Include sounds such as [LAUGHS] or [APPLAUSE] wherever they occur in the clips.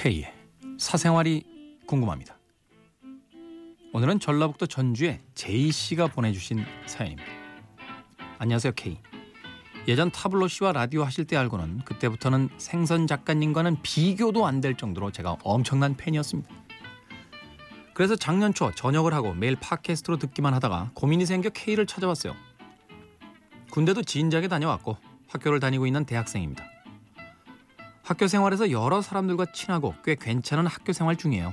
K의 사생활이 궁금합니다. 오늘은 전라북도 전주의 제이 씨가 보내주신 사연입니다. 안녕하세요 K. 예전 타블로 씨와 라디오 하실 때 알고는 그때부터는 생선 작가님과는 비교도 안 될 정도로 제가 엄청난 팬이었습니다. 그래서 작년 초 전역을 하고 매일 팟캐스트로 듣기만 하다가 고민이 생겨 K를 찾아왔어요. 군대도 진작에 다녀왔고 학교를 다니고 있는 대학생입니다. 학교 생활에서 여러 사람들과 친하고 꽤 괜찮은 학교 생활 중이에요.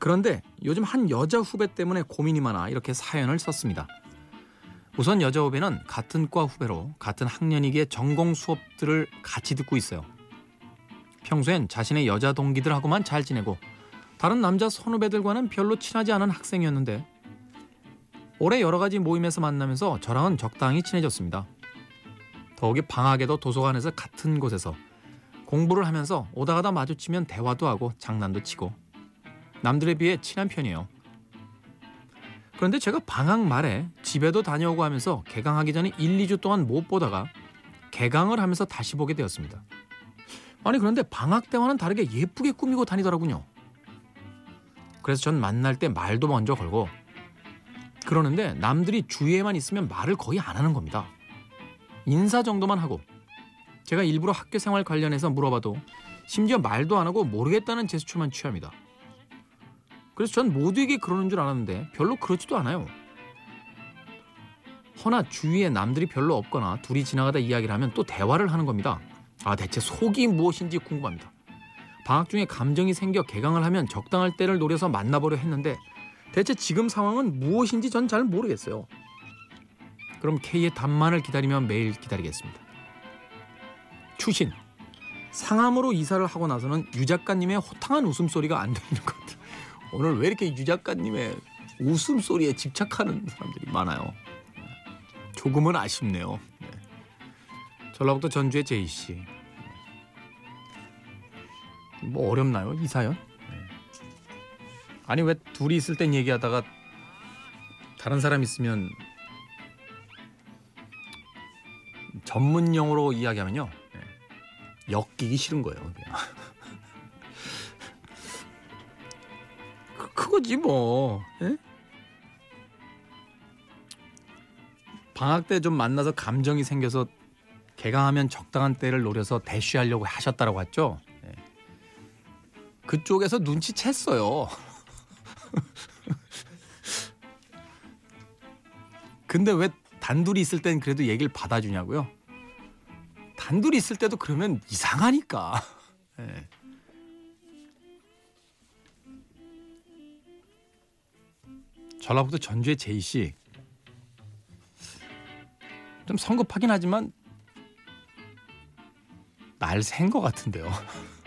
그런데 요즘 한 여자 후배 때문에 고민이 많아 이렇게 사연을 썼습니다. 우선 여자 후배는 같은 과 후배로 같은 학년이기에 전공 수업들을 같이 듣고 있어요. 평소엔 자신의 여자 동기들하고만 잘 지내고 다른 남자 선후배들과는 별로 친하지 않은 학생이었는데 올해 여러 가지 모임에서 만나면서 저랑은 적당히 친해졌습니다. 더욱이 방학에도 도서관에서 같은 곳에서 공부를 하면서 오다 가다 마주치면 대화도 하고 장난도 치고 남들에 비해 친한 편이에요. 그런데 제가 방학 말에 집에도 다녀오고 하면서 개강하기 전에 1, 2주 동안 못 보다가 개강을 하면서 다시 보게 되었습니다. 아니 그런데 방학 때와는 다르게 예쁘게 꾸미고 다니더라군요. 그래서 전 만날 때 말도 먼저 걸고 그러는데 남들이 주위에만 있으면 말을 거의 안 하는 겁니다. 인사 정도만 하고 제가 일부러 학교 생활 관련해서 물어봐도 심지어 말도 안 하고 모르겠다는 제스처만 취합니다. 그래서 전 모두에게 그러는 줄 알았는데 별로 그렇지도 않아요. 허나 주위에 남들이 별로 없거나 둘이 지나가다 이야기를 하면 또 대화를 하는 겁니다. 아 대체 속이 무엇인지 궁금합니다. 방학 중에 감정이 생겨 개강을 하면 적당할 때를 노려서 만나보려 했는데 대체 지금 상황은 무엇인지 전 잘 모르겠어요. 그럼 K의 답만을 기다리면 매일 기다리겠습니다. 추신. 상암으로 이사를 하고 나서는 유 작가님의 호탕한 웃음소리가 안 들리는 것 같아요. 오늘 왜 이렇게 유 작가님의 웃음소리에 집착하는 사람들이 많아요. 조금은 아쉽네요. 네. 전라북도 전주의 제이 씨. 뭐 어렵나요 이 사연? 네. 아니 왜 둘이 있을 땐 얘기하다가 다른 사람 있으면 전문 용어로 이야기하면요 네. 엮이기 싫은 거예요. 그냥. 그, 그거지 뭐. 예? 방학 때 좀 만나서 감정이 생겨서 개강하면 적당한 때를 노려서 대쉬하려고 하셨다라고 했죠. 네. 그쪽에서 눈치챘어요. [LAUGHS] 근데 왜 단둘이 있을 땐 그래도 얘기를 받아주냐고요? 단둘이 있을 때도 그러면 이상하니까. 네. [LAUGHS] 전라북도 전주의 제이 씨. 좀 성급하긴 하지만 날샌것 같은데요. [LAUGHS]